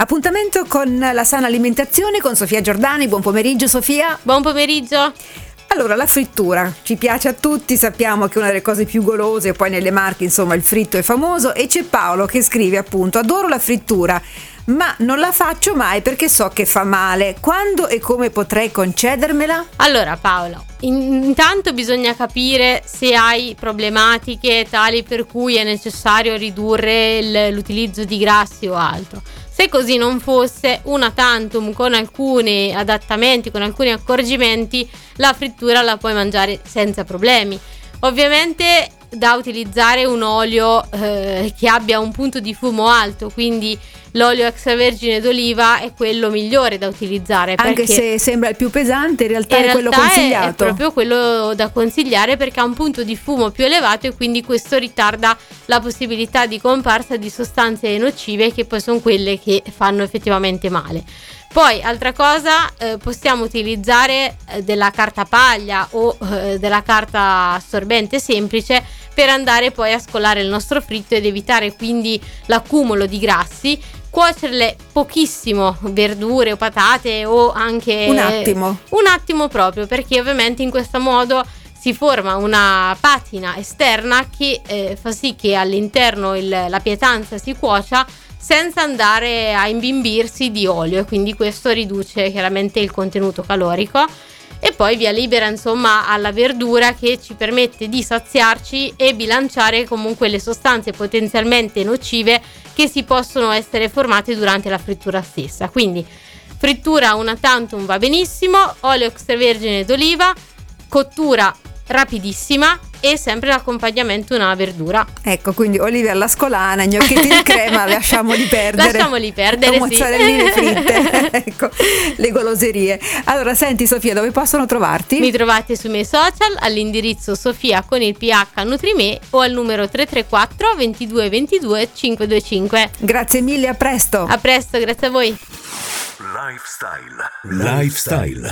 Appuntamento con la sana alimentazione con Sofia Giordani. Buon pomeriggio Sofia. Buon pomeriggio. Allora, la frittura ci piace a tutti, sappiamo che è una delle cose più golose, poi nelle marche insomma il fritto è famoso e c'è Paolo che scrive appunto adoro la frittura, ma non la faccio mai perché so che fa male. Quando e come potrei concedermela? Allora Paolo, intanto bisogna capire se hai problematiche tali per cui è necessario ridurre l'utilizzo di grassi o altro. Se così non fosse, una tantum con alcuni adattamenti, con alcuni accorgimenti, la frittura la puoi mangiare senza problemi. Ovviamente da utilizzare un olio eh, che abbia un punto di fumo alto, quindi l'olio extravergine d'oliva è quello migliore da utilizzare. Anche se sembra il più pesante, in realtà in è realtà quello consigliato. È, è proprio quello da consigliare perché ha un punto di fumo più elevato e quindi questo ritarda la possibilità di comparsa di sostanze nocive che poi sono quelle che fanno effettivamente male. Poi, altra cosa, eh, possiamo utilizzare eh, della carta paglia o eh, della carta assorbente semplice per andare poi a scolare il nostro fritto ed evitare quindi l'accumulo di grassi. Cuocerle pochissimo, verdure o patate o anche... Un attimo. Un attimo proprio, perché ovviamente in questo modo si forma una patina esterna che eh, fa sì che all'interno il, la pietanza si cuocia senza andare a imbimbirsi di olio e quindi questo riduce chiaramente il contenuto calorico. E poi via libera insomma alla verdura che ci permette di saziarci e bilanciare comunque le sostanze potenzialmente nocive che si possono essere formate durante la frittura stessa. Quindi frittura una tantum va benissimo olio extravergine d'oliva cottura rapidissima e sempre l'accompagnamento una verdura. Ecco, quindi olive alla scolana, gnocchetti di crema, lasciamoli perdere. Lasciamoli perdere, mozzarelline sì. fritte. ecco, le goloserie. Allora, senti Sofia, dove possono trovarti? Mi trovate sui miei social all'indirizzo Sofia con il PH Nutrime o al numero 334 22 22 525. Grazie mille, a presto. A presto, grazie a voi. Lifestyle. Lifestyle.